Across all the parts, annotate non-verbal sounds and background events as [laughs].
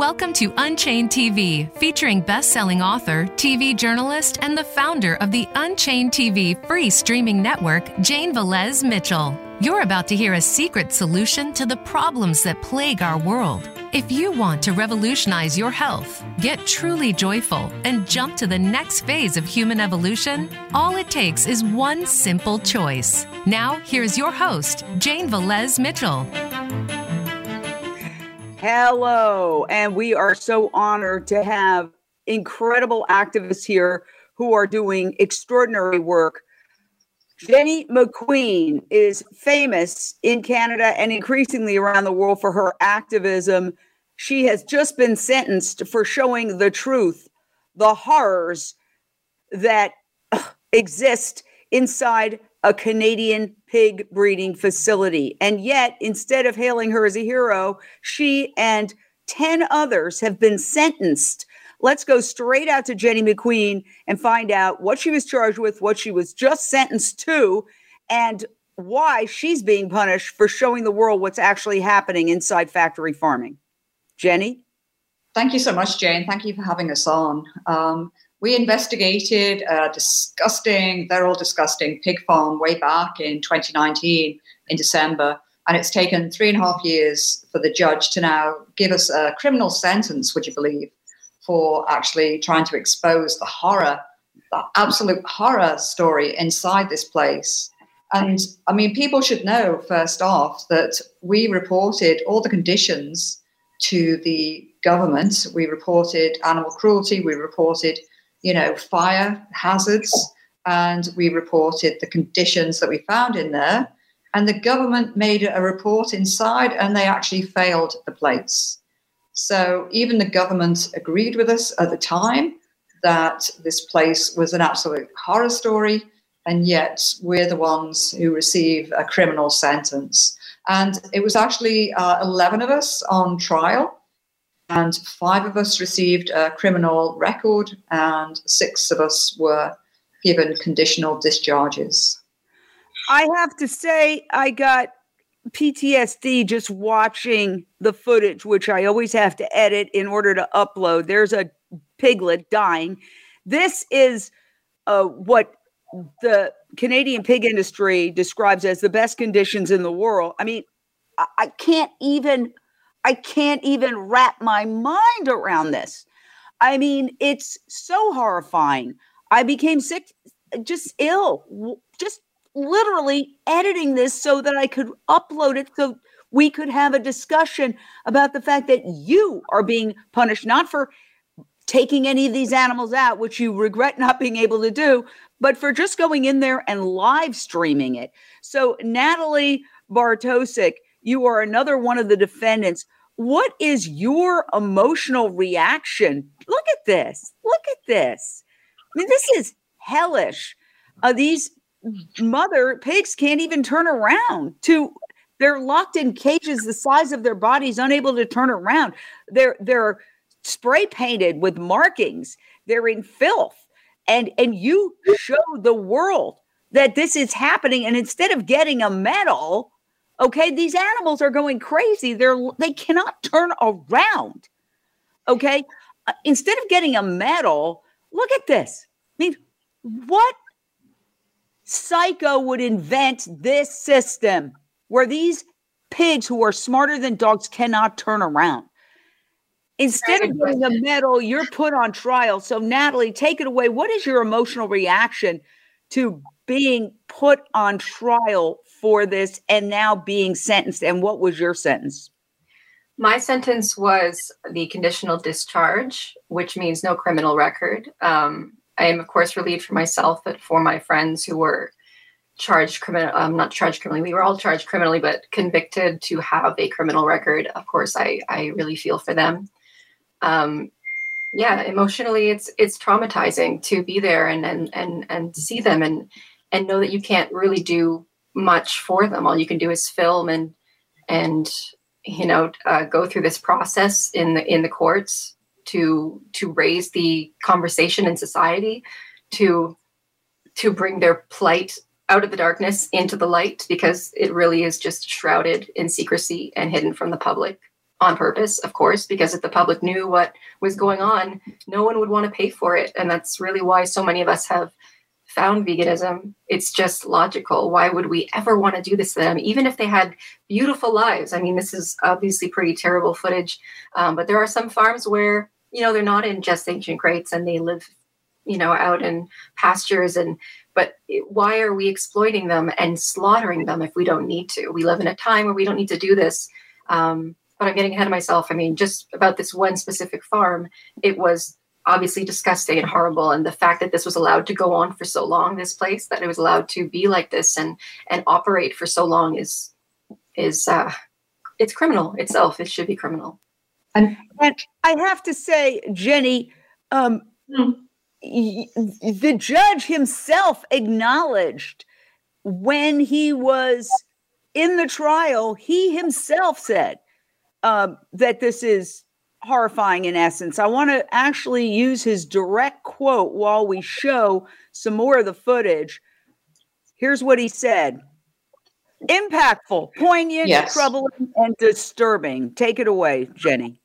Welcome to Unchained TV, featuring best selling author, TV journalist, and the founder of the Unchained TV free streaming network, Jane Velez Mitchell. You're about to hear a secret solution to the problems that plague our world. If you want to revolutionize your health, get truly joyful, and jump to the next phase of human evolution, all it takes is one simple choice. Now, here's your host, Jane Velez Mitchell. Hello, and we are so honored to have incredible activists here who are doing extraordinary work. Jenny McQueen is famous in Canada and increasingly around the world for her activism. She has just been sentenced for showing the truth, the horrors that exist inside a Canadian pig breeding facility. And yet, instead of hailing her as a hero, she and 10 others have been sentenced. Let's go straight out to Jenny McQueen and find out what she was charged with, what she was just sentenced to, and why she's being punished for showing the world what's actually happening inside factory farming. Jenny? Thank you so much, Jane. Thank you for having us on. Um, we investigated a disgusting, they're all disgusting, pig farm way back in 2019 in December. And it's taken three and a half years for the judge to now give us a criminal sentence, would you believe, for actually trying to expose the horror, the absolute horror story inside this place. And I mean, people should know first off that we reported all the conditions to the government. We reported animal cruelty, we reported you know, fire hazards, and we reported the conditions that we found in there. And the government made a report inside, and they actually failed the place. So even the government agreed with us at the time that this place was an absolute horror story, and yet we're the ones who receive a criminal sentence. And it was actually uh, 11 of us on trial and five of us received a criminal record, and six of us were given conditional discharges. I have to say, I got PTSD just watching the footage, which I always have to edit in order to upload. There's a piglet dying. This is uh, what the Canadian pig industry describes as the best conditions in the world. I mean, I, I can't even I can't even wrap my mind around this. I mean, it's so horrifying. I became sick, just ill, just literally editing this so that I could upload it so we could have a discussion about the fact that you are being punished, not for taking any of these animals out, which you regret not being able to do, but for just going in there and live streaming it. So, Natalie Bartosik, you are another one of the defendants. What is your emotional reaction? Look at this. Look at this. I mean, this is hellish. Uh, these mother pigs can't even turn around to they're locked in cages the size of their bodies unable to turn around they're they're spray painted with markings they're in filth and and you show the world that this is happening and instead of getting a medal Okay, these animals are going crazy. They're they cannot turn around. Okay, uh, instead of getting a medal, look at this. I mean, what psycho would invent this system where these pigs who are smarter than dogs cannot turn around? Instead of getting a medal, you're put on trial. So, Natalie, take it away. What is your emotional reaction to being put on trial for this and now being sentenced. And what was your sentence? My sentence was the conditional discharge, which means no criminal record. Um, I am, of course, relieved for myself, but for my friends who were charged criminal, um, not charged criminally, we were all charged criminally, but convicted to have a criminal record. Of course, I I really feel for them. Um, yeah, emotionally, it's it's traumatizing to be there and and and and see them and and know that you can't really do much for them. All you can do is film and and you know uh, go through this process in the in the courts to to raise the conversation in society to to bring their plight out of the darkness into the light because it really is just shrouded in secrecy and hidden from the public on purpose, of course, because if the public knew what was going on, no one would want to pay for it. And that's really why so many of us have found veganism. It's just logical. Why would we ever want to do this to them, even if they had beautiful lives? I mean, this is obviously pretty terrible footage, um, but there are some farms where, you know, they're not in gestation crates and they live, you know, out in pastures and but why are we exploiting them and slaughtering them if we don't need to? We live in a time where we don't need to do this. Um, but I'm getting ahead of myself. I mean, just about this one specific farm, it was obviously disgusting and horrible. And the fact that this was allowed to go on for so long, this place, that it was allowed to be like this and and operate for so long is is uh, it's criminal itself. It should be criminal. And, and I have to say, Jenny, um, mm. y- the judge himself acknowledged when he was in the trial, he himself said um, that this is horrifying in essence. I want to actually use his direct quote while we show some more of the footage. Here's what he said impactful, poignant, yes. troubling, and disturbing. Take it away, Jenny.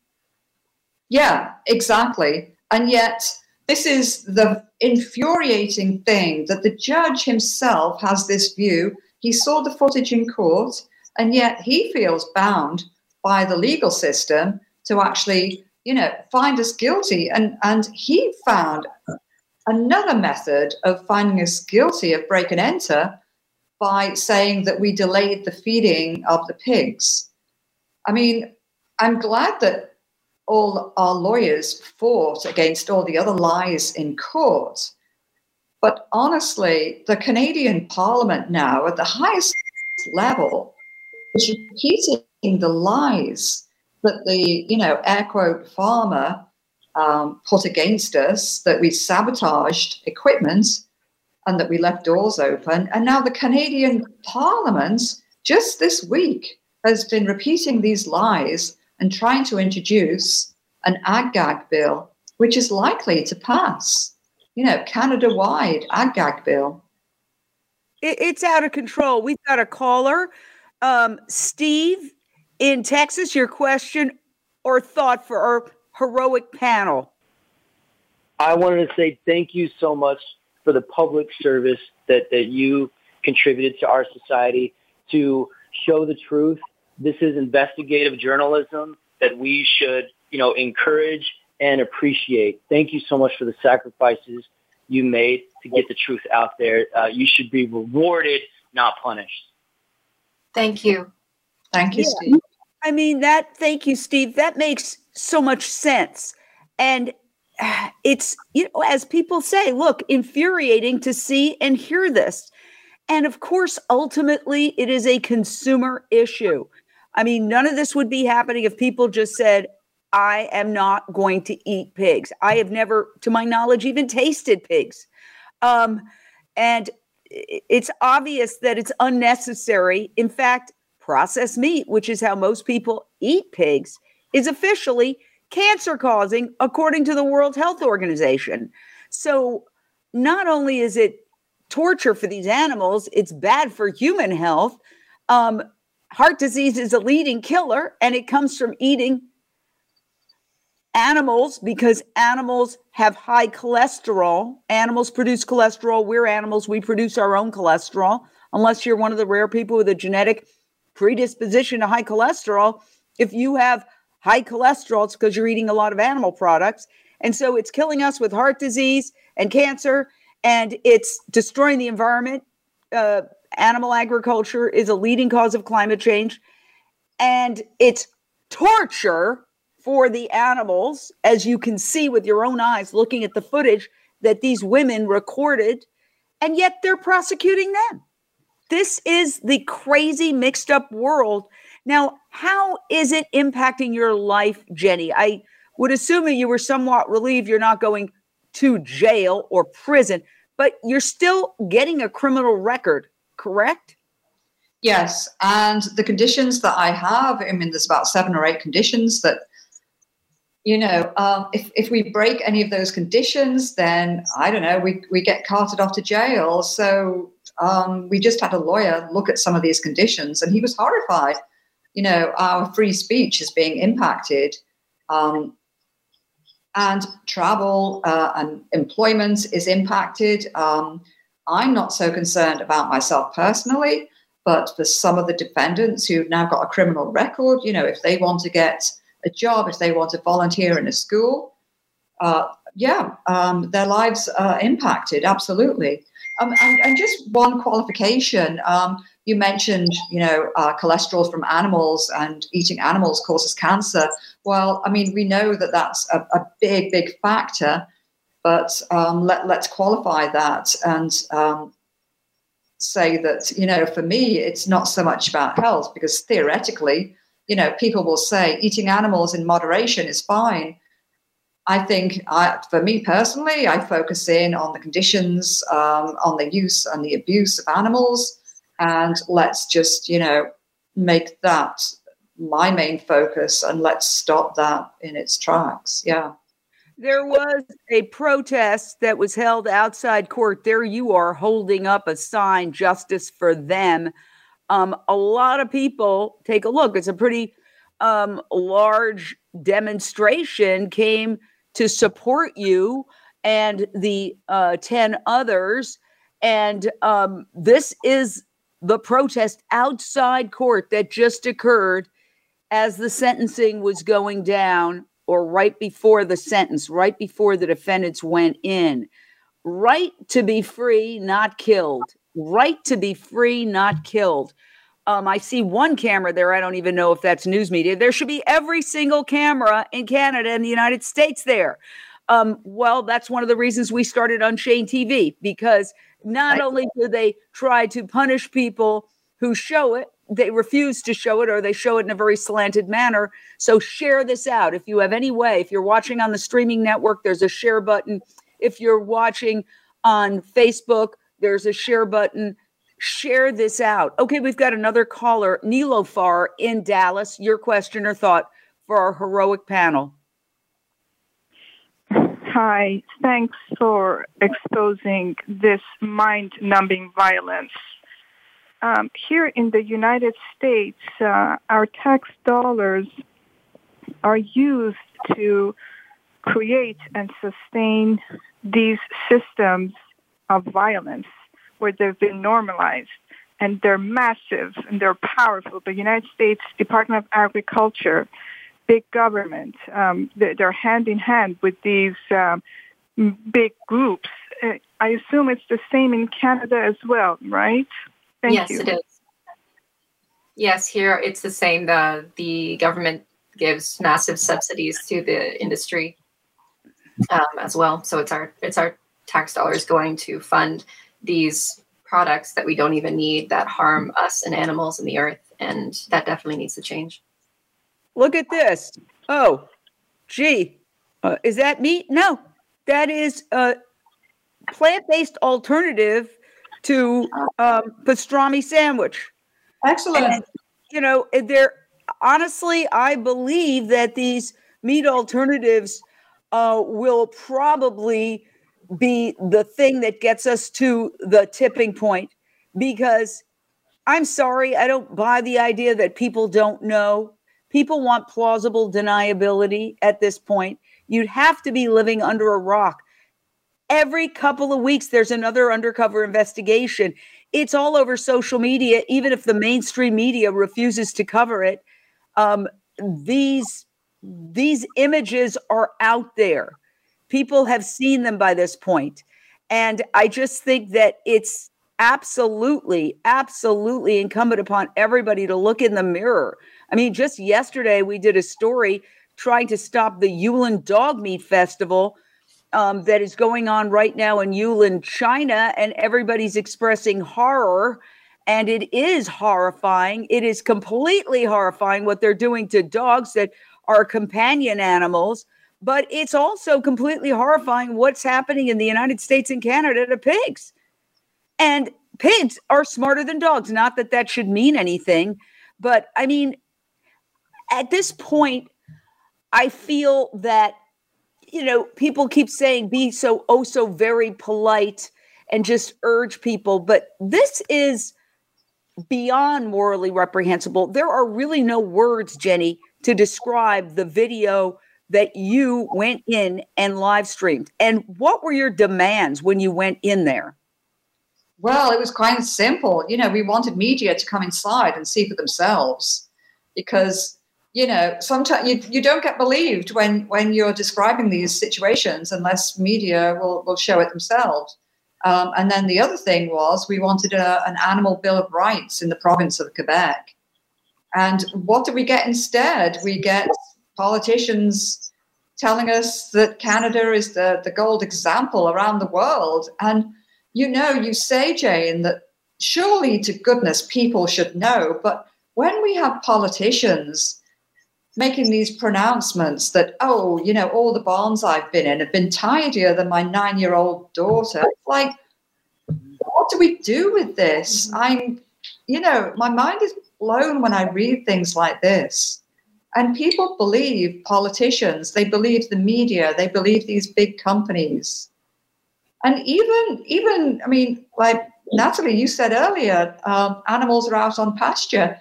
Yeah, exactly. And yet, this is the infuriating thing that the judge himself has this view. He saw the footage in court, and yet he feels bound by the legal system to actually, you know, find us guilty. And and he found another method of finding us guilty of break and enter by saying that we delayed the feeding of the pigs. I mean, I'm glad that all our lawyers fought against all the other lies in court. But honestly, the Canadian Parliament now, at the highest level, is repeating the lies that the, you know, air quote farmer um, put against us, that we sabotaged equipment and that we left doors open. And now the Canadian Parliament, just this week, has been repeating these lies and trying to introduce an ag-gag bill, which is likely to pass. You know, Canada-wide ag-gag bill. it's out of control. We've got a caller. Um, Steve in Texas, your question or thought for our heroic panel? I wanted to say thank you so much for the public service that, that you contributed to our society to show the truth. This is investigative journalism that we should, you know, encourage and appreciate. Thank you so much for the sacrifices you made to get the truth out there. Uh, you should be rewarded, not punished. Thank you. Thank you, yeah. Steve. I mean, that, thank you, Steve. That makes so much sense. And [sighs] it's, you know, as people say, look, infuriating to see and hear this. And of course, ultimately, it is a consumer issue. I mean, none of this would be happening if people just said, I am not going to eat pigs. I have never, to my knowledge, even tasted pigs. Um, and it's obvious that it's unnecessary. In fact, processed meat, which is how most people eat pigs, is officially cancer causing, according to the World Health Organization. So, not only is it torture for these animals, it's bad for human health. Um, heart disease is a leading killer, and it comes from eating animals because animals have high cholesterol. Animals produce cholesterol. We're animals, we produce our own cholesterol. Unless you're one of the rare people with a genetic predisposition to high cholesterol, if you have high cholesterol, it's because you're eating a lot of animal products. And so it's killing us with heart disease and cancer, and it's destroying the environment. Uh, animal agriculture is a leading cause of climate change, and it's torture for the animals, as you can see with your own eyes looking at the footage that these women recorded, and yet they're prosecuting them. This is the crazy mixed up world. Now, how is it impacting your life, Jenny? I would assume that you were somewhat relieved you're not going to jail or prison, but you're still getting a criminal record, correct? Yes. And the conditions that I have, I mean, there's about seven or eight conditions that you know, um, if, if we break any of those conditions, then I don't know, we, we get carted off to jail. So um, we just had a lawyer look at some of these conditions and he was horrified. you know, our free speech is being impacted. Um, and travel uh, and employment is impacted. Um, I'm not so concerned about myself personally, but for some of the defendants who've now got a criminal record, you know, if they want to get a job, if they want to volunteer in a school, uh, yeah, um, their lives are impacted, absolutely. Um, and, and, just one qualification. Um, you mentioned, you know, uh, cholesterol from animals and eating animals causes cancer. Well, I mean, we know that that's a, a big, big factor, but um, let, let's qualify that and um, say that, you know, for me, it's not so much about health because theoretically, you know, people will say eating animals in moderation is fine. I think, I, for me personally, I focus in on the conditions, um, on the use and the abuse of animals, and let's just, you know, make that my main focus and let's stop that in its tracks. Yeah. There was a protest that was held outside court. There you are holding up a sign, justice for them. Um, a lot of people take a look. It's a pretty um, large demonstration came to support you and the uh, 10 others. And um, this is the protest outside court that just occurred as the sentencing was going down or right before the sentence, right before the defendants went in. Right to be free, not killed. Right to be free, not killed. Um, I see one camera there. I don't even know if that's news media. There should be every single camera in Canada and the United States there. Um, well, that's one of the reasons we started Unchained TV because not only do they try to punish people who show it, they refuse to show it or they show it in a very slanted manner. So share this out. If you have any way, if you're watching on the streaming network, there's a share button. If you're watching on Facebook, there's a share button. Share this out. Okay, we've got another caller, Nilofar in Dallas. Your question or thought for our heroic panel. Hi, thanks for exposing this mind numbing violence um, here in the United States, uh, our tax dollars are used to create and sustain these systems of violence where they've been normalized and they're massive and they're powerful. The United States Department of Agriculture, big government, um, they're hand in hand with these um, big groups. Uh, I assume it's the same in Canada as well, right? Thank yes, you. it is. Yes, here it's the same. The the government gives massive subsidies to the industry um, as well. So it's our it's our tax dollars going to fund these products that we don't even need that harm us and animals and the earth, and that definitely needs to change. Look at this. Oh, gee, uh, is that meat? No, that is a plant-based alternative to um, pastrami sandwich. Excellent. And, you know, there. Honestly, I believe that these meat alternatives uh, will probably be the thing that gets us to the tipping point because I'm sorry, I don't buy the idea that people don't know. People want plausible deniability at this point. You'd have to be living under a rock Every couple of weeks, there's another undercover investigation. It's all over social media, even if the mainstream media refuses to cover it. Um, these these images are out there. People have seen them by this point. And I just think that it's absolutely, absolutely incumbent upon everybody to look in the mirror. I mean, just yesterday we did a story trying to stop the Yulin Dog Meat Festival um, that is going on right now in Yulin, China, and everybody's expressing horror. And it is horrifying. It is completely horrifying what they're doing to dogs that are companion animals. But it's also completely horrifying what's happening in the United States and Canada to pigs. And pigs are smarter than dogs. Not that that should mean anything, but I mean, at this point, I feel that you know, people keep saying be so oh so very polite and just urge people, but this is beyond morally reprehensible. There are really no words, Jenny, to describe the video that you went in and live streamed. And what were your demands when you went in there? Well, it was quite simple. You know, we wanted media to come inside and see for themselves because, you know, sometimes you, you don't get believed when, when you're describing these situations unless media will, will show it themselves. Um, and then the other thing was we wanted a, an animal bill of rights in the province of Quebec. And what do we get instead? We get politicians telling us that Canada is the, the gold example around the world. And you know, you say, Jane, that surely to goodness people should know, but when we have politicians making these pronouncements that, oh, you know, all the barns I've been in have been tidier than my nine year old daughter, like, what do we do with this? Mm-hmm. I'm, you know, my mind is blown when I read things like this. And people believe politicians, they believe the media, they believe these big companies. And even, even, I mean, like Natalie, you said earlier, um, animals are out on pasture.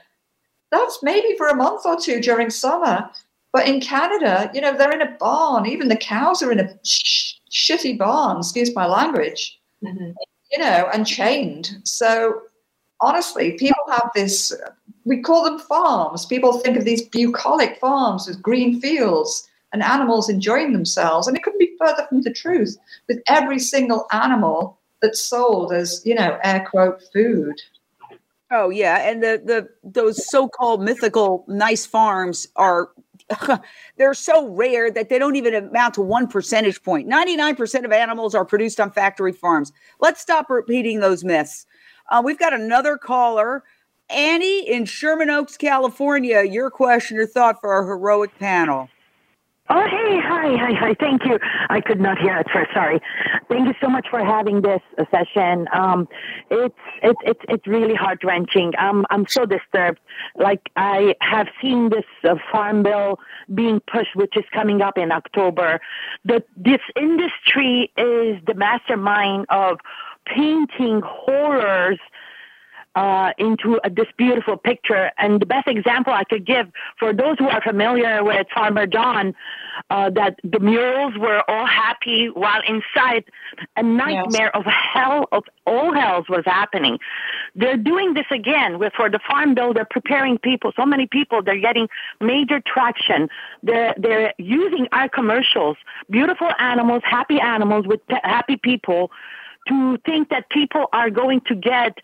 That's maybe for a month or two during summer. But in Canada, you know, they're in a barn. Even the cows are in a sh- shitty barn, excuse my language, mm-hmm. you know, and chained. So honestly, people have this, we call them farms. People think of these bucolic farms with green fields and animals enjoying themselves. And it couldn't be further from the truth with every single animal that's sold as, you know, air quote food. Oh yeah, and the the those so-called mythical nice farms are [laughs] they're so rare that they don't even amount to one percentage point. 99% of animals are produced on factory farms. Let's stop repeating those myths. Uh, we've got another caller, Annie in Sherman Oaks, California. Your question or thought for our heroic panel. Oh, hey, hi, hi, hi. Thank you. I could not hear at first. Sorry. Thank you so much for having this session. Um, it's it's it's it's really heart wrenching. Um, I'm so disturbed. Like I have seen this uh, farm bill being pushed, which is coming up in October. That this industry is the mastermind of painting horrors uh, into a, this beautiful picture. And the best example I could give for those who are familiar with Farmer John, uh, that the murals were all happy while inside a nightmare yes. of hell of all hells was happening. They're doing this again with for the farm bill. They're preparing people. So many people. They're getting major traction. They're they're using our commercials, beautiful animals, happy animals with happy people, to think that people are going to get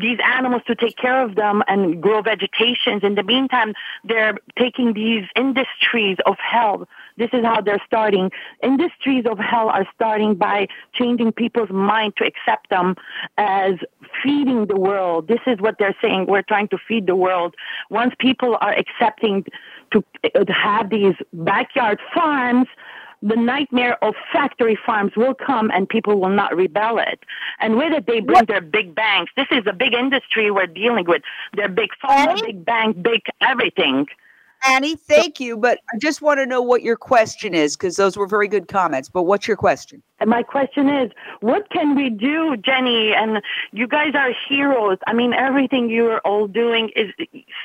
these animals to take care of them and grow vegetations. In the meantime, they're taking these industries of hell. This is how they're starting. Industries of hell are starting by changing people's mind to accept them as feeding the world. This is what they're saying. We're trying to feed the world. Once people are accepting to, have these backyard farms, the nightmare of factory farms will come and people will not rebel it. And it, they bring what? their big banks. This is a big industry we're dealing with. Their big farm, big bank, big everything. Annie, thank you. But I just want to know what your question is because those were very good comments. But what's your question? And my question is, what can we do, Jenny? And you guys are heroes. I mean, everything you're all doing is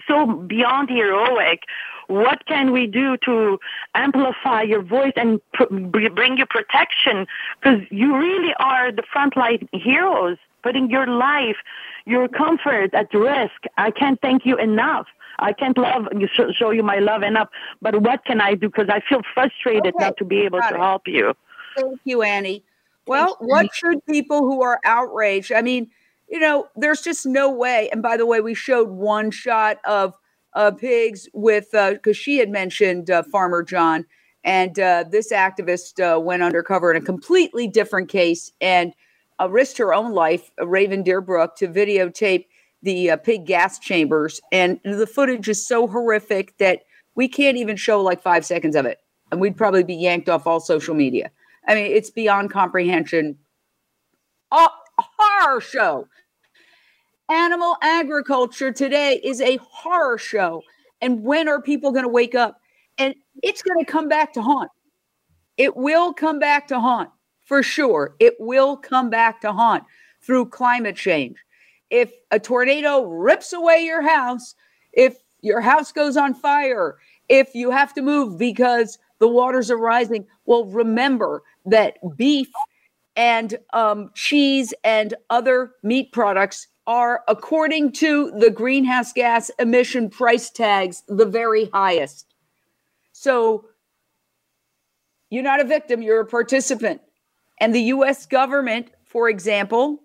so beyond heroic. What can we do to amplify your voice and pr- bring you protection? Because you really are the frontline heroes, putting your life, your comfort at risk. I can't thank you enough. I can't love you, show you my love enough. But what can I do? Because I feel frustrated okay. not to be able Got to it. help you. Thank you, Annie. Well, what should people who are outraged? I mean, you know, there's just no way. And by the way, we showed one shot of uh, pigs with because uh, she had mentioned uh, Farmer John, and uh, this activist uh, went undercover in a completely different case and uh, risked her own life, Raven Deerbrook, to videotape the uh, pig gas chambers, and the footage is so horrific that we can't even show like five seconds of it, and we'd probably be yanked off all social media. I mean, it's beyond comprehension. A horror show. Animal agriculture today is a horror show. And when are people going to wake up? And it's going to come back to haunt. It will come back to haunt for sure. It will come back to haunt through climate change. If a tornado rips away your house, if your house goes on fire, if you have to move because the waters are rising, well, remember that beef and um, cheese and other meat products are, according to the greenhouse gas emission price tags, the very highest. So you're not a victim, you're a participant. And the US government, for example,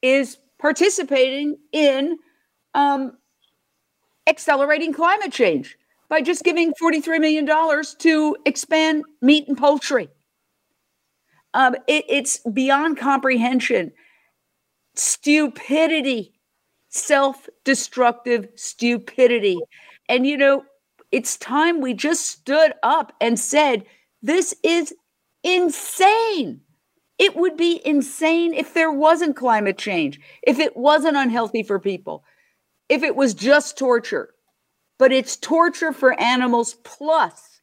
is participating in um, accelerating climate change by just giving $43 million to expand meat and poultry. Um, it, it's beyond comprehension. Stupidity, self destructive stupidity. And, you know, it's time we just stood up and said, this is insane. It would be insane if there wasn't climate change, if it wasn't unhealthy for people, if it was just torture. But it's torture for animals plus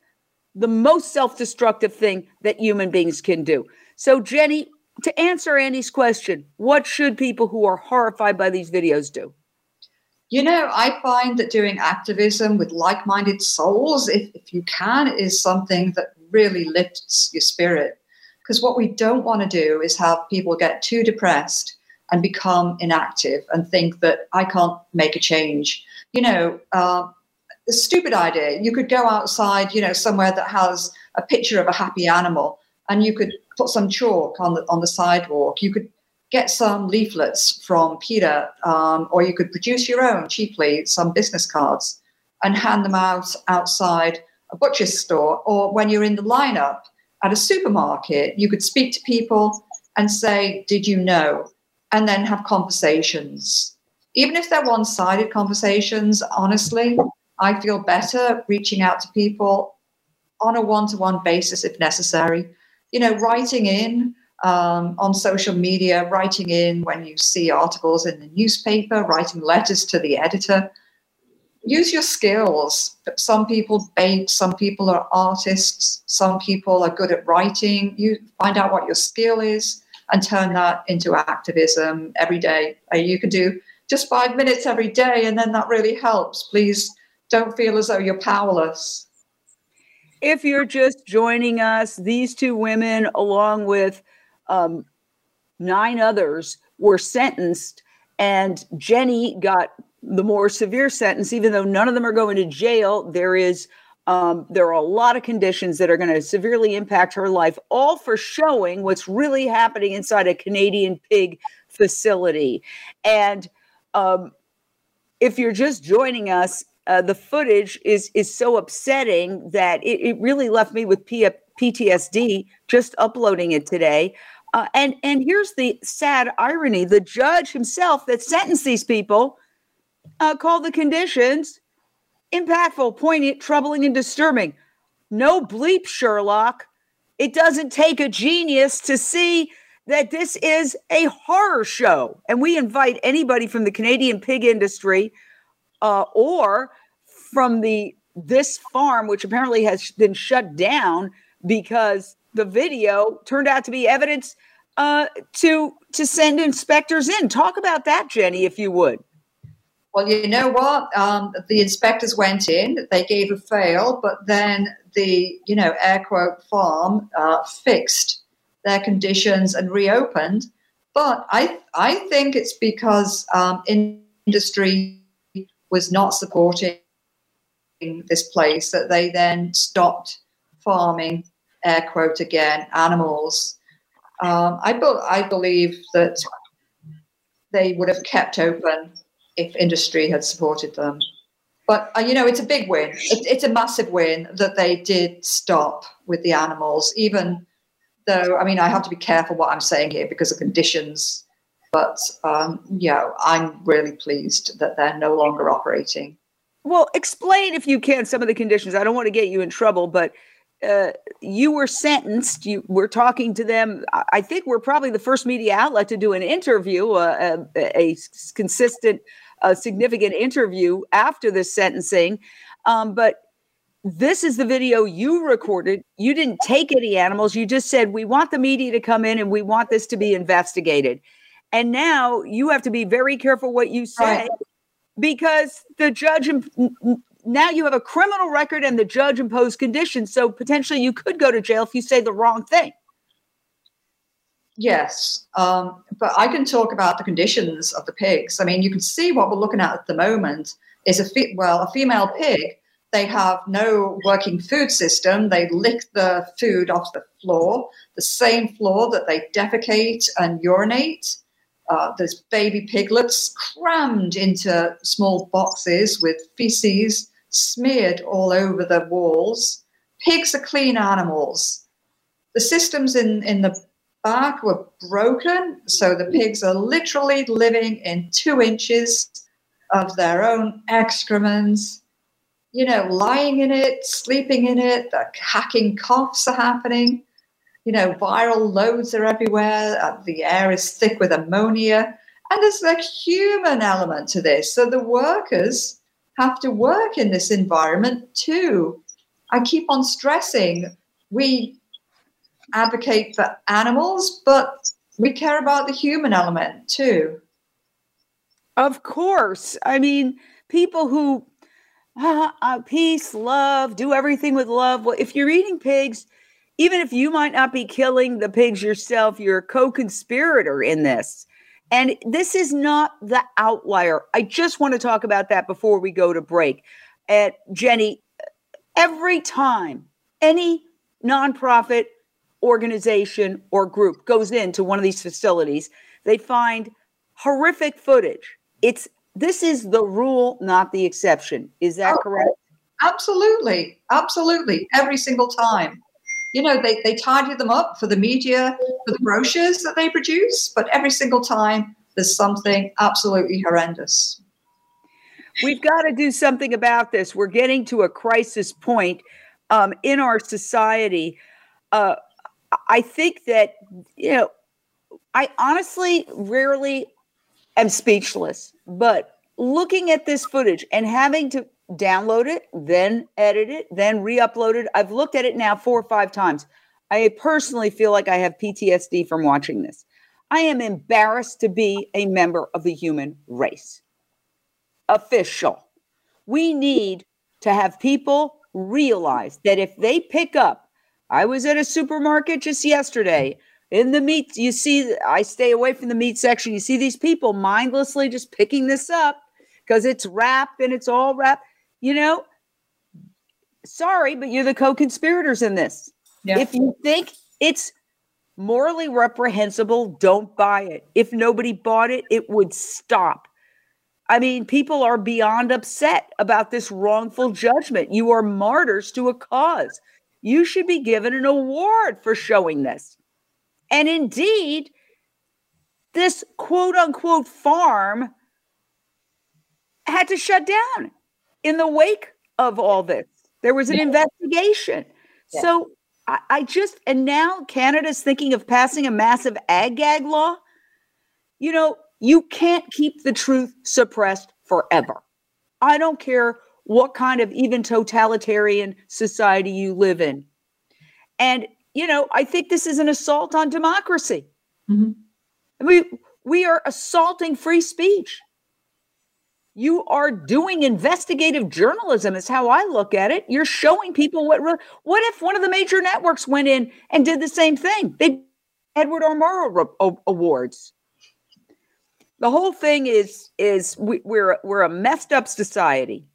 the most self destructive thing that human beings can do. So, Jenny, to answer Annie's question, what should people who are horrified by these videos do? You know, I find that doing activism with like minded souls, if, if you can, is something that really lifts your spirit. Because what we don't want to do is have people get too depressed and become inactive and think that I can't make a change. You know, uh, a stupid idea. You could go outside, you know, somewhere that has a picture of a happy animal and you could put some chalk on the on the sidewalk. You could get some leaflets from PETA, um, or you could produce your own cheaply, some business cards, and hand them out outside a butcher's store, or when you're in the lineup at a supermarket, you could speak to people and say, Did you know? And then have conversations. Even if they're one sided conversations, honestly, I feel better reaching out to people on a one to one basis if necessary. You know, writing in um, on social media, writing in when you see articles in the newspaper, writing letters to the editor use your skills. Some people bake, some people are artists, some people are good at writing. You find out what your skill is and turn that into activism every day. Uh, you can do just five minutes every day, and then that really helps. Please don't feel as though you're powerless. If you're just joining us, these two women, along with um, nine others, were sentenced, and Jenny got the more severe sentence, even though none of them are going to jail, there is um, there are a lot of conditions that are going to severely impact her life, all for showing what's really happening inside a Canadian pig facility. And um, if you're just joining us, uh, the footage is is so upsetting that it, it really left me with P- PTSD just uploading it today. Uh, and and here's the sad irony: the judge himself that sentenced these people uh, call the conditions impactful, poignant, troubling, and disturbing. No bleep, Sherlock. It doesn't take a genius to see that this is a horror show. And we invite anybody from the Canadian pig industry uh, or from the this farm, which apparently has been shut down because the video turned out to be evidence uh, to to send inspectors in. Talk about that, Jenny, if you would. Well, you know what? Um, the inspectors went in, they gave a fail, but then the, you know, air quote farm uh, fixed their conditions and reopened. But I, I think it's because um, industry was not supporting this place that they then stopped farming, air quote again, animals. Um, I, be- I believe that they would have kept open if industry had supported them. But uh, you know, it's a big win. It, it's a massive win that they did stop with the animals, even though I mean, I have to be careful what I'm saying here because of conditions. But um, yeah, I'm really pleased that they're no longer operating. Well, explain if you can some of the conditions. I don't want to get you in trouble, but uh, you were sentenced. You were talking to them. I think we're probably the first media outlet to do an interview, uh, a, a, consistent a significant interview after the sentencing. Um, but this is the video you recorded. You didn't take any animals. You just said, we want the media to come in and we want this to be investigated. And now you have to be very careful what you say right. because the judge, now you have a criminal record and the judge imposed conditions. So potentially you could go to jail if you say the wrong thing. Yes, um, but I can talk about the conditions of the pigs. I mean, you can see what we're looking at at the moment is a fe- well, a female pig. They have no working food system. They lick the food off the floor, the same floor that they defecate and urinate. Uh, there's baby piglets crammed into small boxes with feces smeared all over the walls. Pigs are clean animals. The systems in, in the back were broken, so the pigs are literally living in two inches of their own excrements, you know, lying in it, sleeping in it, the hacking coughs are happening, you know, viral loads are everywhere, uh, the air is thick with ammonia, and there's a human element to this. So the workers have to work in this environment too. I keep on stressing we advocate for animals, but we care about the human element too. Of course. I mean, people who uh, [laughs] uh, peace, love, do everything with love. Well, if you're eating pigs, even if you might not be killing the pigs yourself, you're a co conspirator in this. And this is not the outlier. I just want to talk about that before we go to break. At Jenny, every time any nonprofit organization or group goes into one of these facilities, they find horrific footage. It's this is the rule, not the exception. Is that oh, correct? Absolutely. Absolutely. Every single time. You know, they, they tidy them up for the media, for the brochures that they produce, but every single time there's something absolutely horrendous. We've got to do something about this. We're getting to a crisis point um, in our society. Uh, I think that, you know, I honestly rarely am speechless, but looking at this footage and having to download it, then edit it, then re upload it, I've looked at it now four or five times. I personally feel like I have PTSD from watching this. I am embarrassed to be a member of the human race. Official. We need to have people realize that if they pick up I was at a supermarket just yesterday. In the meat, you see, I stay away from the meat section. You see these people mindlessly just picking this up because it's wrapped and it's all wrapped. You know, sorry, but you're the co conspirators in this. Yeah. If you think it's morally reprehensible, don't buy it. If nobody bought it, it would stop. I mean, people are beyond upset about this wrongful judgment. You are martyrs to a cause. You should be given an award for showing this. And indeed, this quote unquote farm had to shut down in the wake of all this. There was an yeah. investigation. Yeah. So I, I, just, and now Canada's thinking of passing a massive ag gag law. You know, you can't keep the truth suppressed forever. I don't care what kind of even totalitarian society you live in. And, you know, I think this is an assault on democracy. Mm-hmm. We, we are assaulting free speech. You are doing investigative journalism, is how I look at it. You're showing people what. What if one of the major networks went in and did the same thing? They Edward R. Murrow awards. The whole thing is is we, we're we're a messed up society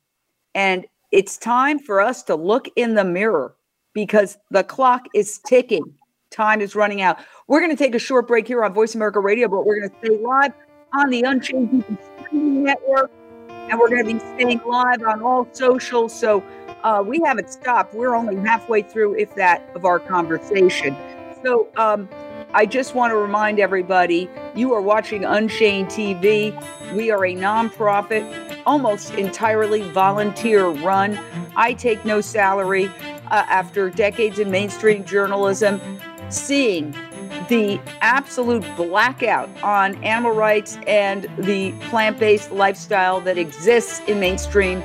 and it's time for us to look in the mirror because the clock is ticking. Time is running out. We're going to take a short break here on Voice America Radio, but we're going to stay live on the Unchained Network, and we're going to be staying live on all socials. So uh, we haven't stopped. We're only halfway through, if that, of our conversation. So um, I just want to remind everybody you are watching Unchained TV. We are a nonprofit, almost entirely volunteer run. I take no salary uh, after decades in mainstream journalism, seeing the absolute blackout on animal rights and the plant based lifestyle that exists in mainstream.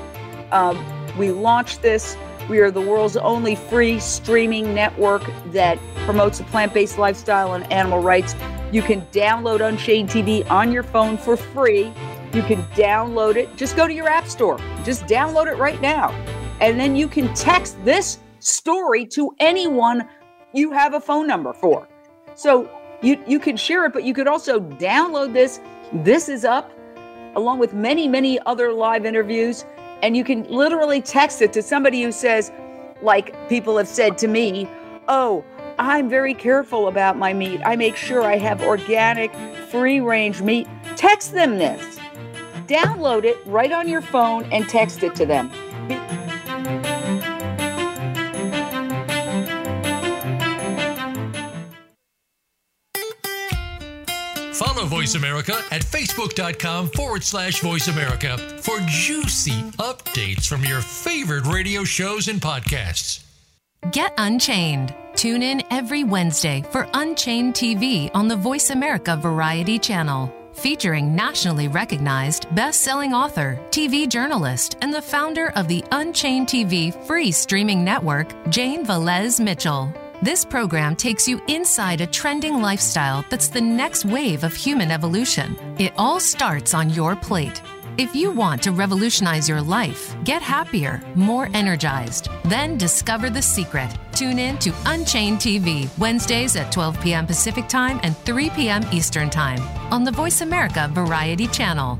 Um, we launched this. We are the world's only free streaming network that promotes a plant based lifestyle and animal rights. You can download Unchained TV on your phone for free. You can download it. Just go to your app store. Just download it right now. And then you can text this story to anyone you have a phone number for. So you you can share it, but you could also download this. This is up along with many, many other live interviews. And you can literally text it to somebody who says, like people have said to me, Oh, I'm very careful about my meat. I make sure I have organic, free range meat. Text them this. Download it right on your phone and text it to them. Follow Voice America at facebook.com forward slash voice America for juicy updates from your favorite radio shows and podcasts. Get Unchained. Tune in every Wednesday for Unchained TV on the Voice America Variety Channel. Featuring nationally recognized best selling author, TV journalist, and the founder of the Unchained TV free streaming network, Jane Velez Mitchell. This program takes you inside a trending lifestyle that's the next wave of human evolution. It all starts on your plate. If you want to revolutionize your life, get happier, more energized, then discover the secret. Tune in to Unchained TV Wednesdays at 12 p.m. Pacific Time and 3 p.m. Eastern Time on the Voice America Variety Channel.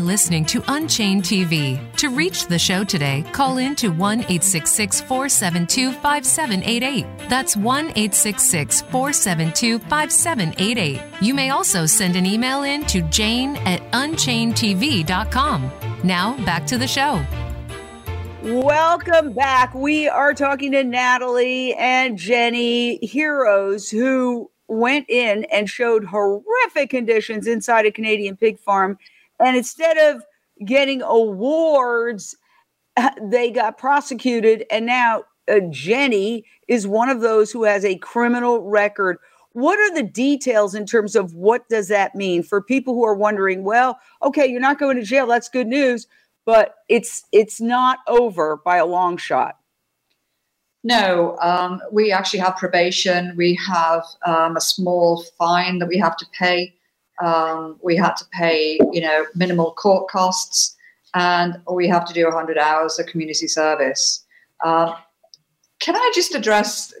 are listening to Unchained TV. To reach the show today, call in to 1 866 472 5788. That's 1 866 472 5788. You may also send an email in to jane at unchainedtv.com. Now, back to the show. Welcome back. We are talking to Natalie and Jenny, heroes who went in and showed horrific conditions inside a Canadian pig farm and instead of getting awards, [laughs] they got prosecuted. And now uh, Jenny is one of those who has a criminal record. What are the details in terms of what does that mean for people who are wondering? Well, okay, you're not going to jail. That's good news, but it's it's not over by a long shot. No, um, we actually have probation. We have um, a small fine that we have to pay. Um, we had to pay, you know, minimal court costs, and we have to do 100 hours of community service. Uh, can I just address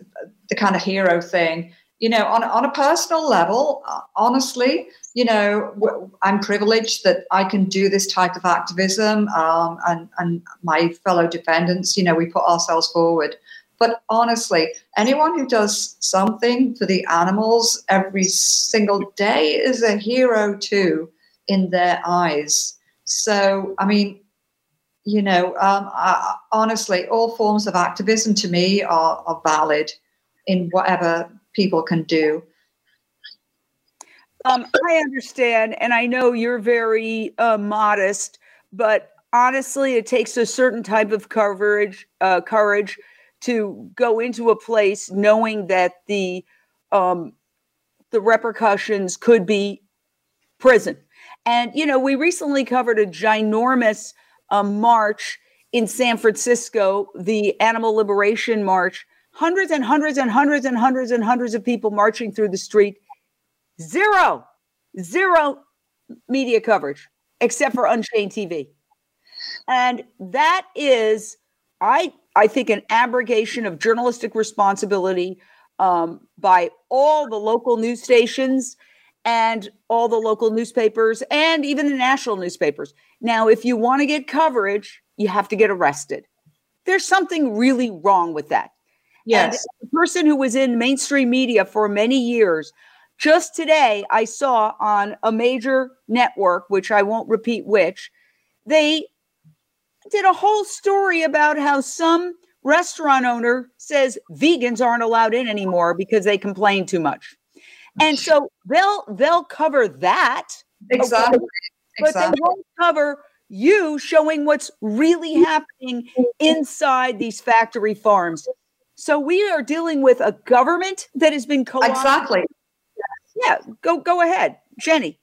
the kind of hero thing? You know, on, on a personal level, uh, honestly, you know, I'm privileged that I can do this type of activism, um, and, and my fellow defendants, you know, we put ourselves forward. But honestly, anyone who does something for the animals every single day is a hero too in their eyes. So, I mean, you know, um, I, honestly, all forms of activism to me are, are valid in whatever people can do. Um, I understand, and I know you're very uh, modest, but honestly, it takes a certain type of coverage, uh, courage to go into a place knowing that the um, the repercussions could be prison. And you know, we recently covered a ginormous um, march in San Francisco, the Animal Liberation March. Hundreds and hundreds and hundreds and hundreds and hundreds of people marching through the street. Zero, zero media coverage except for Unchained TV. And that is, I I think, an abrogation of journalistic responsibility um, by all the local news stations and all the local newspapers and even the national newspapers. Now, if you want to get coverage, you have to get arrested. There's something really wrong with that. Yes. And the person who was in mainstream media for many years Just today, I saw on a major network, which I won't repeat which, they did a whole story about how some restaurant owner says vegans aren't allowed in anymore because they complain too much. And so they'll they'll cover that. Exactly. Okay, but exactly. they won't cover you showing what's really happening inside these factory farms. So we are dealing with a government that has been co Exactly. Yeah, go go ahead, Jenny.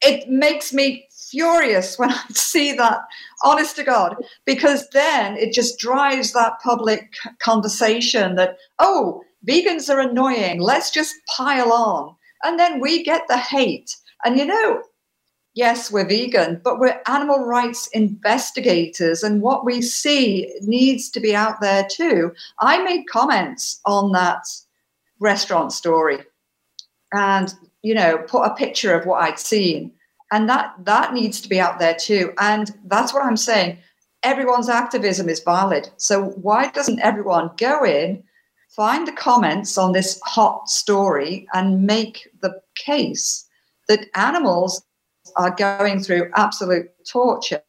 It makes me furious when I [laughs] see that, honest to God, because then it just drives that public conversation that, oh, vegans are annoying, let's just pile on. And then we get the hate. And you know, yes, we're vegan, but we're animal rights investigators, and what we see needs to be out there too. I made comments on that restaurant story and, you know, put a picture of what I'd seen. And that that needs to be out there too. And that's what I'm saying. Everyone's activism is valid. So why doesn't everyone go in, find the comments on this hot story, and make the case that animals are going through absolute torture.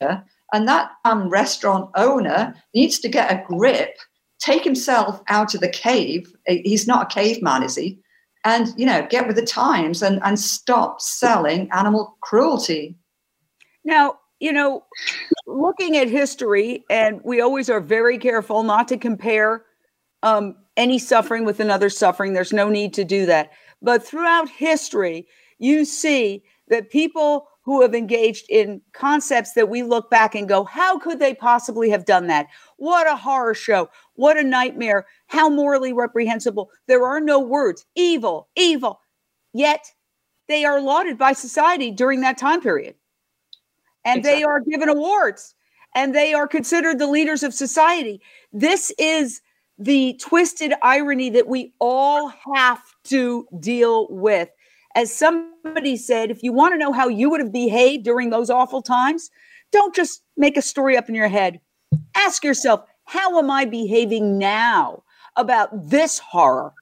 And that um, restaurant owner needs to get a grip, take himself out of the cave. He's not a caveman, is he? And, you know, get with the times and, and stop selling animal cruelty. Now, you know, looking at history, and we always are very careful not to compare um, any suffering with another suffering. There's no need to do that. But throughout history, you see that people who have engaged in concepts that we look back and go, how could they possibly have done that? What a horror show. What a nightmare. How morally reprehensible. There are no words. Evil, evil. Yet they are lauded by society during that time period. And exactly. they are given awards and they are considered the leaders of society. This is the twisted irony that we all have to deal with as somebody said, if you want to know how you would have behaved during those awful times, don't just make a story up in your head. Ask yourself, how am I behaving now about this horror?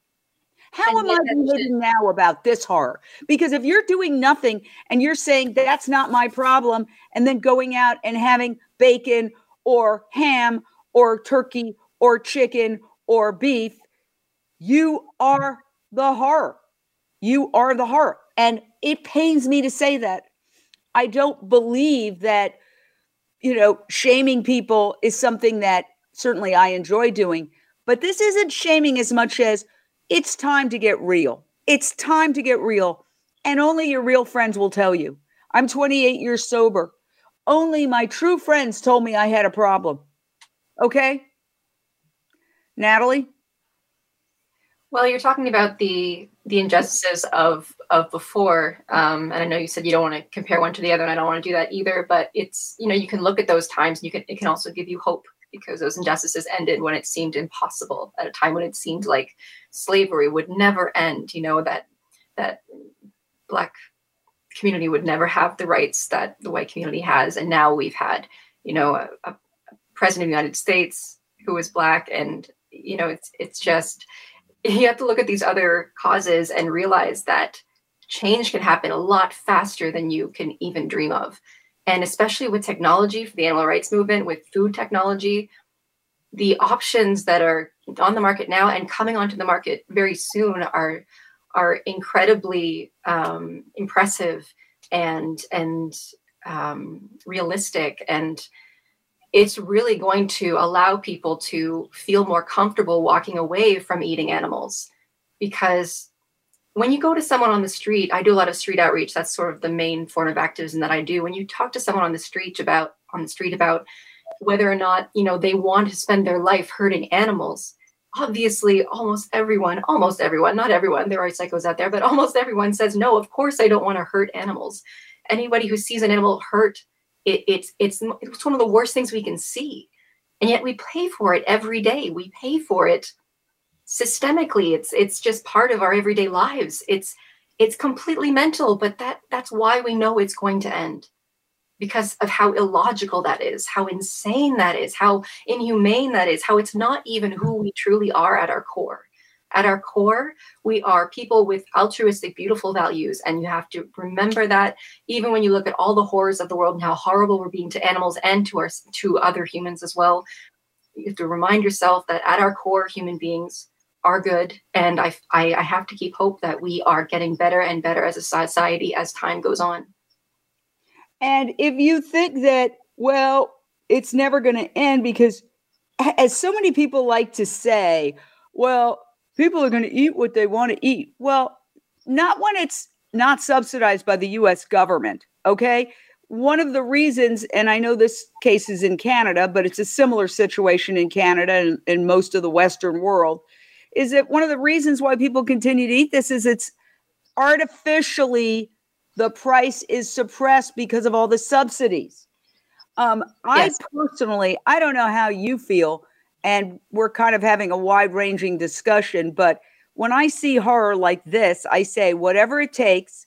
How am I behaving now about this horror? Because if you're doing nothing and you're saying that's not my problem, and then going out and having bacon or ham or turkey or chicken or beef, you are the horror. You are the horror. And it pains me to say that. I don't believe that, you know, shaming people is something that certainly I enjoy doing. But this isn't shaming as much as it's time to get real. It's time to get real. And only your real friends will tell you. I'm 28 years sober. Only my true friends told me I had a problem. Okay? Natalie? Well, you're talking about the the injustices of of before, um, and I know you said you don't want to compare one to the other, and I don't want to do that either. But it's you know you can look at those times, and you can it can also give you hope because those injustices ended when it seemed impossible at a time when it seemed like slavery would never end. You know that that black community would never have the rights that the white community has, and now we've had you know a, a president of the United States who is black, and you know it's it's just [laughs] you have to look at these other causes and realize that change can happen a lot faster than you can even dream of. And especially with technology for the animal rights movement, with food technology, the options that are on the market now and coming onto the market very soon are are incredibly um, impressive and and um, realistic. And it's really going to allow people to feel more comfortable walking away from eating animals because when you go to someone on the street i do a lot of street outreach. That's sort of the main form of activism that i do. When you talk to someone on the street about on the street about whether or not you know they want to spend their life hurting animals obviously almost everyone almost everyone not everyone there are psychos out there but almost everyone says no of course i don't want to hurt animals. Anybody who sees an animal hurt it, it's it's it's one of the worst things we can see, and yet we pay for it every day. We pay for it systemically. It's it's just part of our everyday lives. It's it's completely mental, but that that's why we know it's going to end because of how illogical that is, how insane that is, how inhumane that is, how it's not even who we truly are at our core. At our core, we are people with altruistic, beautiful values. And you have to remember that even when you look at all the horrors of the world and how horrible we're being to animals and to our to other humans as well, you have to remind yourself that at our core, human beings are good. And I, I, I have to keep hope that we are getting better and better as a society as time goes on. And if you think that, well, it's never going to end because, as so many people like to say, well, people are going to eat what they want to eat. Well, not when it's not subsidized by the US government. Okay. One of the reasons, and I know this case is in Canada, but it's a similar situation in Canada and in most of the Western world, is that one of the reasons why people continue to eat this is it's artificially the price is suppressed because of all the subsidies. Um, yes. I personally, I don't know how you feel, and we're kind of having a wide ranging discussion, but when I see horror like this, I say, whatever it takes.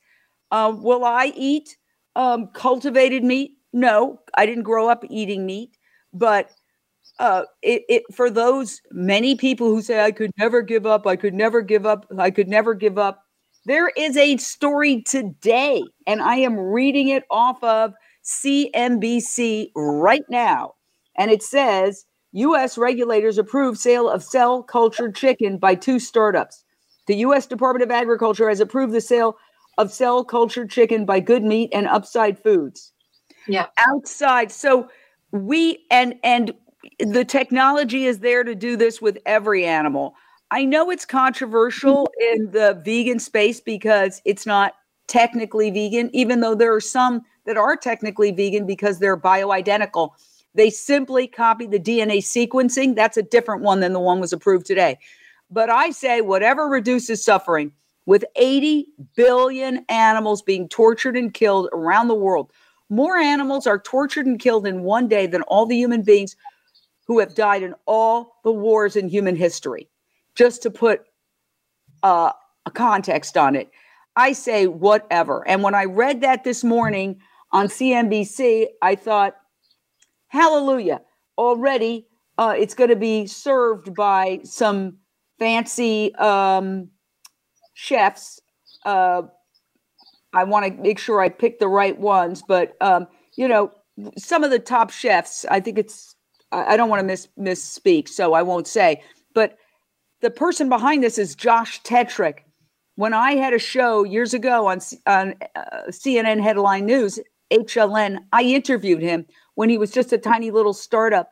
Uh, will I eat um, cultivated meat? No, I didn't grow up eating meat, but uh, it, it for those many people who say I could never give up, I could never give up, I could never give up. There is a story today, and I am reading it off of CNBC right now. And it says U.S. regulators approve sale of cell cultured chicken by two startups. The U.S. Department of Agriculture has approved the sale of cell cultured chicken by Good Meat and Upside Foods. Yeah. Outside. So we and and the technology is there to do this with every animal. I know it's controversial in the vegan space because it's not technically vegan, even though there are some that are technically vegan because they're bioidentical. They simply copy the DNA sequencing. That's a different one than the one was approved today. But I say whatever reduces suffering, with 80 billion animals being tortured and killed around the world, more animals are tortured and killed in one day than all the human beings who have died in all the wars in human history just to put uh, a context on it. I say whatever. And when I read that this morning on CNBC, I thought, hallelujah, already uh, it's going to be served by some fancy um, chefs. Uh, I want to make sure I pick the right ones, but um, you know, some of the top chefs. I think it's. I don't want to miss misspeak, so I won't say. But the person behind this is Josh Tetrick. When I had a show years ago on, on uh, CNN Headline News, HLN, I interviewed him when he was just a tiny little startup.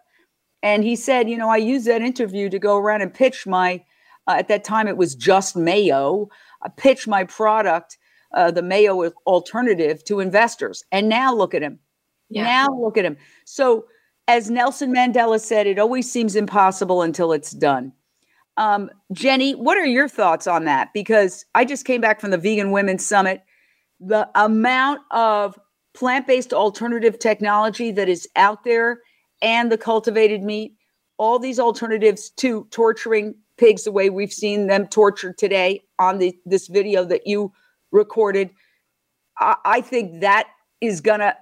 And he said, you know, I used that interview to go around and pitch my, uh, at that time it was just Mayo, I pitch my product, uh, the Mayo alternative to investors. And now look at him. Yeah. Now look at him. So, as Nelson Mandela said, it always seems impossible until it's done. Um, Jenny, what are your thoughts on that? Because I just came back from the Vegan Women's Summit. The amount of plant based alternative technology that is out there and the cultivated meat, all these alternatives to torturing pigs the way we've seen them tortured today on the, this video that you recorded. I, I think that is going to,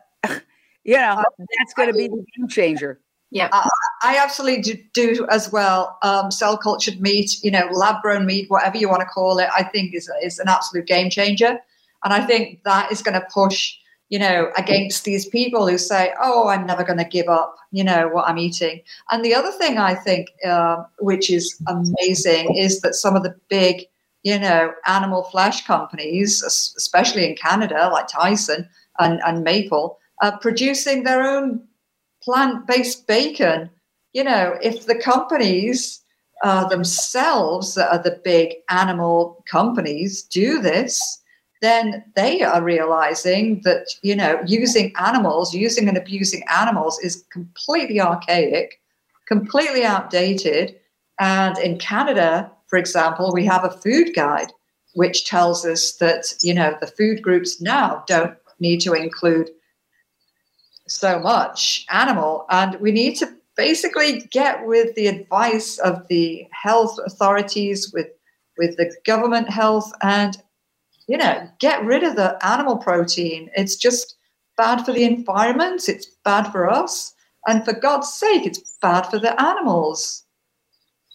you know, that's going to be the game changer. Yeah, uh, I absolutely do, do as well. Um, cell cultured meat, you know, lab grown meat, whatever you want to call it, I think is is an absolute game changer, and I think that is going to push, you know, against these people who say, "Oh, I'm never going to give up," you know, what I'm eating. And the other thing I think, uh, which is amazing, is that some of the big, you know, animal flesh companies, especially in Canada, like Tyson and and Maple, are producing their own plant based bacon. You know, if the companies uh, themselves, that are the big animal companies, do this, then they are realizing that, you know, using animals, using and abusing animals is completely archaic, completely outdated. And in Canada, for example, we have a food guide which tells us that, you know, the food groups now don't need to include so much animal, and we need to basically get with the advice of the health authorities, with with the government health, and you know, get rid of the animal protein. It's just bad for the environment. It's bad for us, and for God's sake, it's bad for the animals.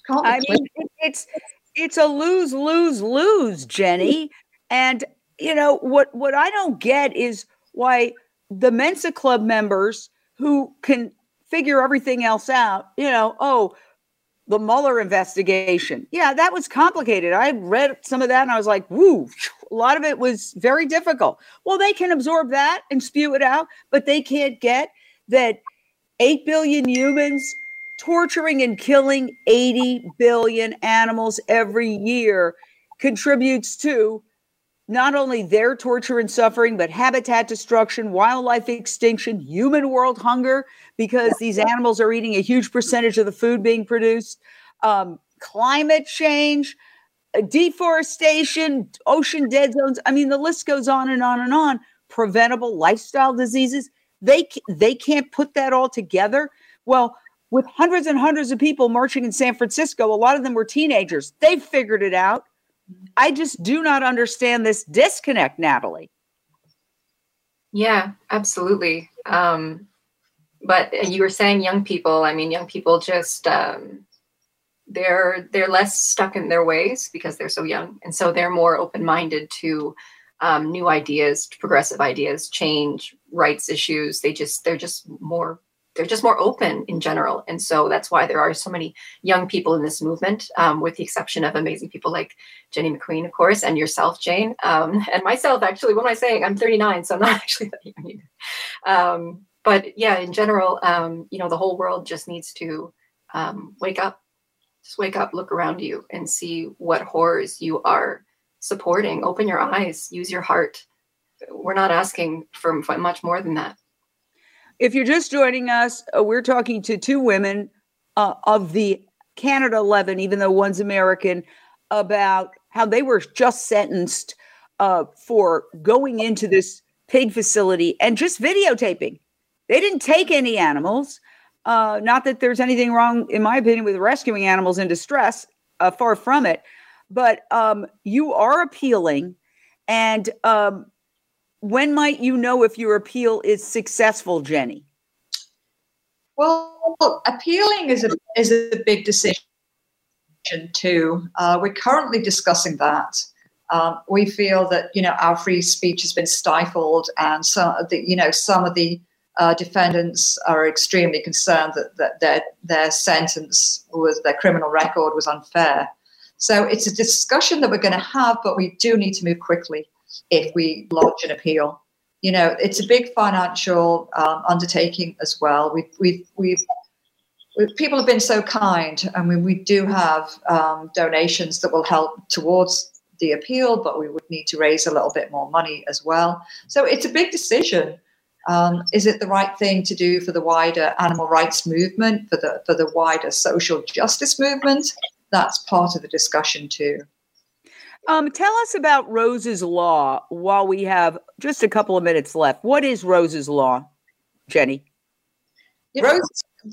I mean, it's it's a lose lose lose, Jenny. And you know what what I don't get is why the Mensa Club members who can figure everything else out, you know, oh, the Mueller investigation. Yeah, that was complicated. I read some of that and I was like, woo, a lot of it was very difficult. Well, they can absorb that and spew it out, but they can't get that 8 billion humans torturing and killing 80 billion animals every year contributes to not only their torture and suffering, but habitat destruction, wildlife extinction, human world hunger, because these animals are eating a huge percentage of the food being produced, um, climate change, uh, deforestation, ocean dead zones. I mean, the list goes on and on and on. Preventable lifestyle diseases. They they can't put that all together. Well, with hundreds and hundreds of people marching in San Francisco, a lot of them were teenagers. They've figured it out. I just do not understand this disconnect, Natalie. Yeah, absolutely. Um, but you were saying young people. I mean, young people just um, they're they're less stuck in their ways because they're so young, and so they're more open minded to um, new ideas, progressive ideas, change, rights issues. They just they're just more they're just more open in general. And so that's why there are so many young people in this movement, um, with the exception of amazing people like Jenny McQueen, of course, and yourself, Jane, um, [laughs] and myself. Actually, what am I saying? I'm 39, so I'm not [laughs] actually that young either. Um, but yeah, in general, um, you know, the whole world just needs to um, wake up. Just wake up, look around you, and see what horrors you are supporting. Open your eyes, use your heart. We're not asking for much more than that. If you're just joining us, uh, we're talking to two women uh, of the Canada 11, even though one's American, about how they were just sentenced uh, for going into this pig facility and just videotaping. They didn't take any animals. Uh, not that there's anything wrong, in my opinion, with rescuing animals in distress, uh, far from it. But um, you are appealing. And um, when might you know if your appeal is successful, Jenny? Well, appealing is a is a big decision too. Uh, we're currently discussing that. Um, we feel that you know our free speech has been stifled, and some of the you know some of the uh, defendants are extremely concerned that, that their their sentence was their criminal record was unfair. So it's a discussion that we're going to have, but we do need to move quickly if we lodge an appeal. You know, it's a big financial um, undertaking as well. We've, we've, we've, we've, people have been so kind. I mean, we do have um, donations that will help towards the appeal, but we would need to raise a little bit more money as well. So it's a big decision. Um, is it the right thing to do for the wider animal rights movement, for the for the wider social justice movement? That's part of the discussion too. Um, tell us about Rose's Law while we have just a couple of minutes left. What is Rose's Law, Jenny? Rose,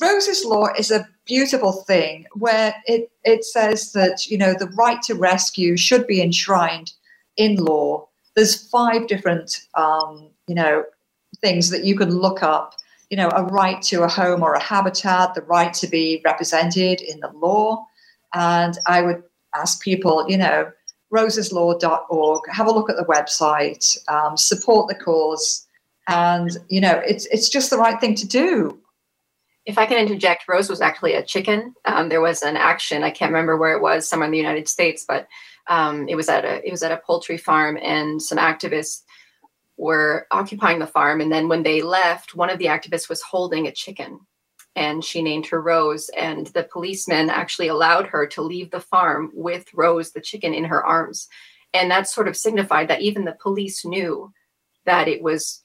Rose's Law is a beautiful thing where it, it says that, you know, the right to rescue should be enshrined in law. There's five different, um, you know, things that you can look up. You know, a right to a home or a habitat, the right to be represented in the law. And I would ask people, you know, roseslaw.org. Have a look at the website, um, support the cause, and you know it's it's just the right thing to do. If I can interject, Rose was actually a chicken. Um, there was an action. I can't remember where it was, somewhere in the United States, but um, it was at a it was at a poultry farm, and some activists were occupying the farm. And then when they left, one of the activists was holding a chicken and she named her Rose. And the policeman actually allowed her to leave the farm with Rose, the chicken, in her arms. And that sort of signified that even the police knew that it was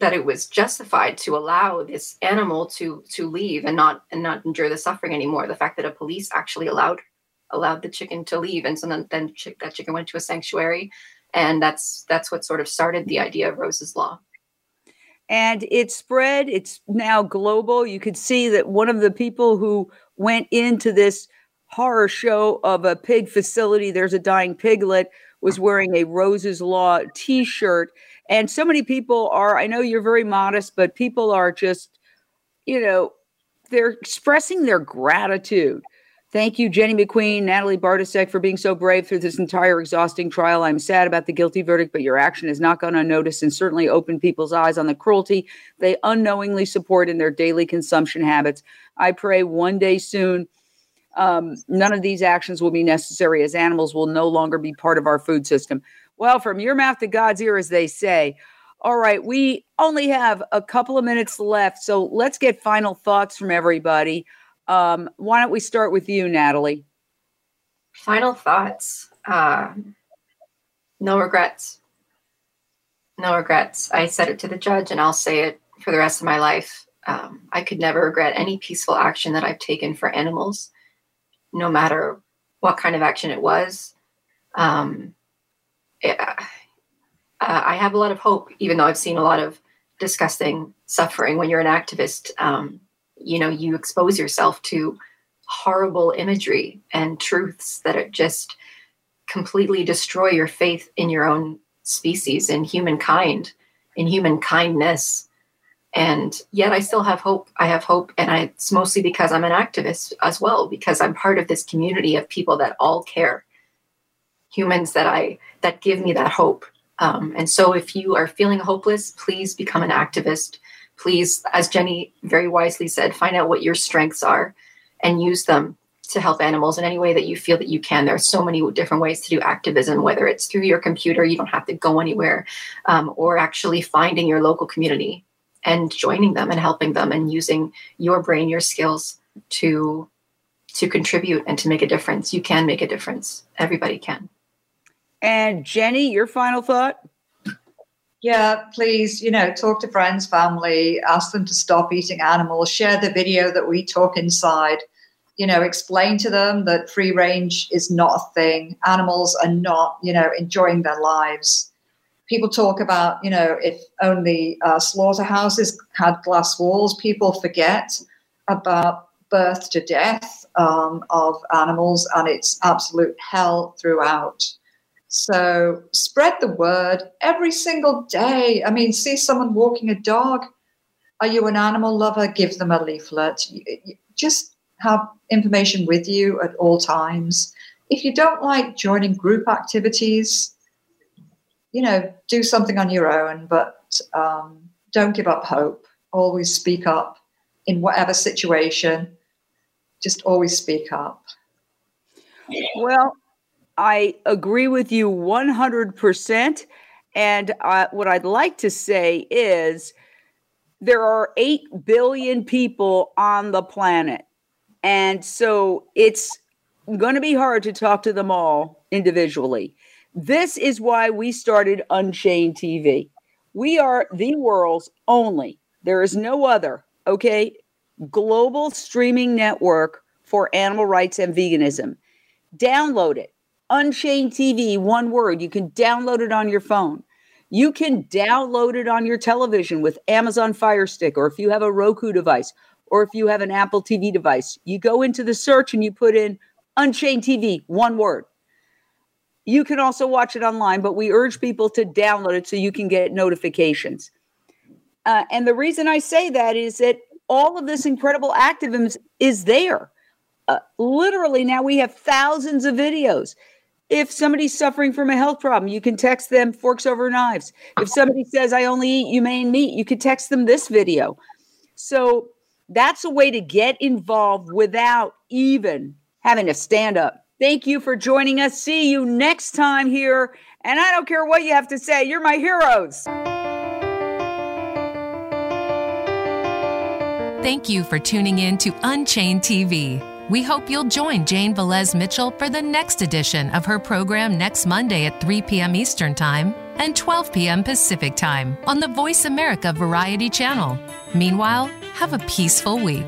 that it was justified to allow this animal to to leave and not and not endure the suffering anymore. The fact that a police actually allowed allowed the chicken to leave, and so then, then that chicken went to a sanctuary, and that's that's what sort of started the idea of Rose's Law and it spread. It's now global. You could see that one of the people who went into this horror show of a pig facility, there's a dying piglet, was wearing a Rose's Law t shirt. And so many people are, I know you're very modest, but people are just, you know, they're expressing their gratitude Thank you, Jenny McQueen, Natalie Bartasek, for being so brave through this entire exhausting trial. I'm sad about the guilty verdict, but your action has not gone unnoticed and certainly opened people's eyes on the cruelty they unknowingly support in their daily consumption habits. I pray one day soon um, none of these actions will be necessary as animals will no longer be part of our food system. Well, from your mouth to God's ear, as they say. All right, we only have a couple of minutes left, so let's get final thoughts from everybody. Um, why don't we start with you, Natalie? Final thoughts. Uh, no regrets. No regrets. I said it to the judge, and I'll say it for the rest of my life. Um, I could never regret any peaceful action that I've taken for animals, no matter what kind of action it was. Um, uh, I have a lot of hope, even though I've seen a lot of disgusting suffering when you're an activist. Um, you know you expose yourself to horrible imagery and truths that just completely destroy your faith in your own species in humankind in human kindness. And yet i still have hope. I have hope and I, it's mostly because i'm an activist as well because i'm part of this community of people that all care. Humans that i that give me that hope um, and so if you are feeling hopeless please become an activist please, as Jenny very wisely said, find out what your strengths are and use them to help animals in any way that you feel that you can. There are so many different ways to do activism, whether it's through your computer, you don't have to go anywhere, um, or actually finding your local community and joining them and helping them and using your brain, your skills to to contribute and to make a difference. You can make a difference. Everybody can. And Jenny, your final thought? Yeah, please, you know, talk to friends, family, ask them to stop eating animals, share the video that we talk inside, you know, explain to them that free range is not a thing. Animals are not, you know, enjoying their lives. People talk about, you know, if only uh, slaughterhouses had glass walls, people forget about birth to death um, of animals, and it's absolute hell throughout. So spread the word every single day. I mean, see someone walking a dog. Are you an animal lover? Give them a leaflet. Just have information with you at all times. If you don't like joining group activities, you know, do something on your own, but um, don't give up hope. Always speak up in whatever situation. Just always speak up. Well, I agree with you 100%. And uh, what I'd like to say is there are 8 billion people on the planet. And so it's going to be hard to talk to them all individually. This is why we started Unchained TV. We are the world's only, there is no other, okay, global streaming network for animal rights and veganism. Download it Unchained TV, one word. You can download it on your phone. You can download it on your television with Amazon Fire Stick, or if you have a Roku device, or if you have an Apple TV device. You go into the search and you put in Unchained TV, one word. You can also watch it online, but we urge people to download it so you can get notifications. Uh, and the reason I say that is that all of this incredible activism is there. Uh, literally, now we have thousands of videos. If somebody's suffering from a health problem, you can text them forks over knives. If somebody says, I only eat humane meat, you could text them this video. So that's a way to get involved without even having to stand up. Thank you for joining us. See you next time here. And I don't care what you have to say, you're my heroes. Thank you for tuning in to Unchained TV. We hope you'll join Jane Velez Mitchell for the next edition of her program next Monday at 3 p.m. Eastern Time and 12 p.m. Pacific Time on the Voice America Variety Channel. Meanwhile, have a peaceful week.